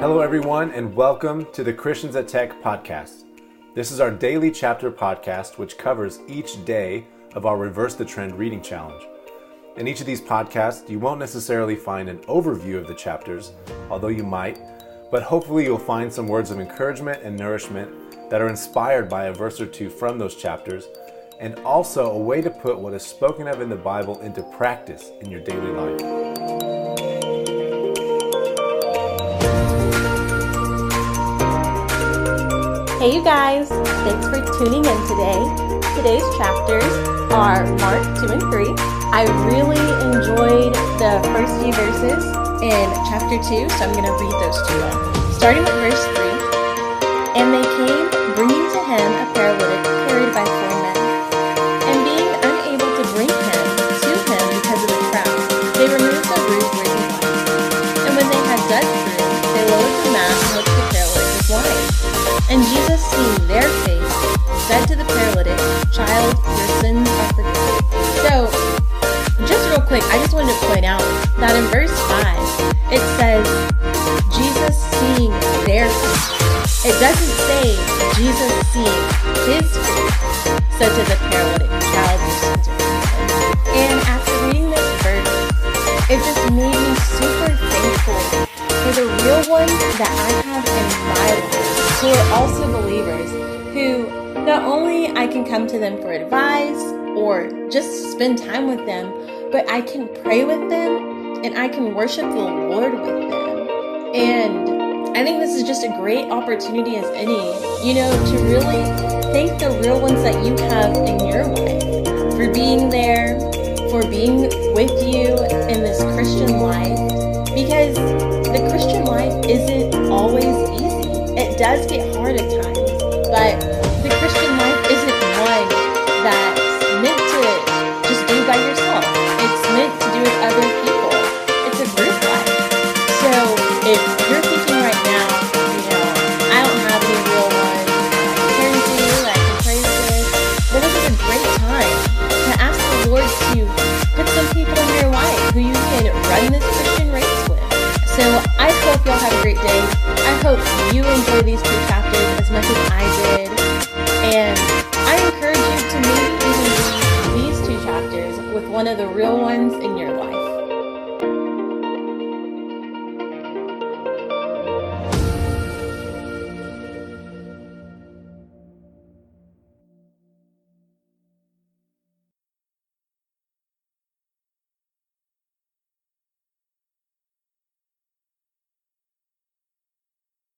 Hello, everyone, and welcome to the Christians at Tech podcast. This is our daily chapter podcast, which covers each day of our Reverse the Trend reading challenge. In each of these podcasts, you won't necessarily find an overview of the chapters, although you might, but hopefully you'll find some words of encouragement and nourishment that are inspired by a verse or two from those chapters, and also a way to put what is spoken of in the Bible into practice in your daily life. Hey, you guys! Thanks for tuning in today. Today's chapters are Mark 2 and 3. I really enjoyed the first few verses in chapter 2, so I'm going to read those to you. Starting with verse 3 And they came, bringing to him a paralytic carried by four men. And being unable to bring him to him because of the crowd, they removed the roof where he was. And when they had dug through, they lowered the mat on which the paralytic was lying. And Jesus, seeing their faith, said to the paralytic, Child, your sins are forgiven. So, just real quick, I just wanted to point out that in verse 5, it says, Jesus seeing their faith. It doesn't say Jesus seeing his faith, said to the paralytic, Child, your sins are forgiven. And after reading this verse, it just made me super thankful for the real ones that I have in my life who are also believers who not only I can come to them for advice or just spend time with them, but I can pray with them and I can worship the Lord with them. And I think this is just a great opportunity as any, you know, to really thank the real ones that you have in your life for being there, for being with you in this Christian life. Because the Christian life isn't always easy does get hard at times, but the Christian life isn't one that's meant to just do by yourself. It's meant to do with other people. It's a group life. So if you're thinking right now, you know, I don't have any real ones I I can pray with, well, this is a great time to ask the Lord to put some people in your life who you can run this Christian. So I hope y'all have a great day. I hope you enjoy these two chapters as much as I did. And I encourage you to maybe even read these two chapters with one of the real ones in your life.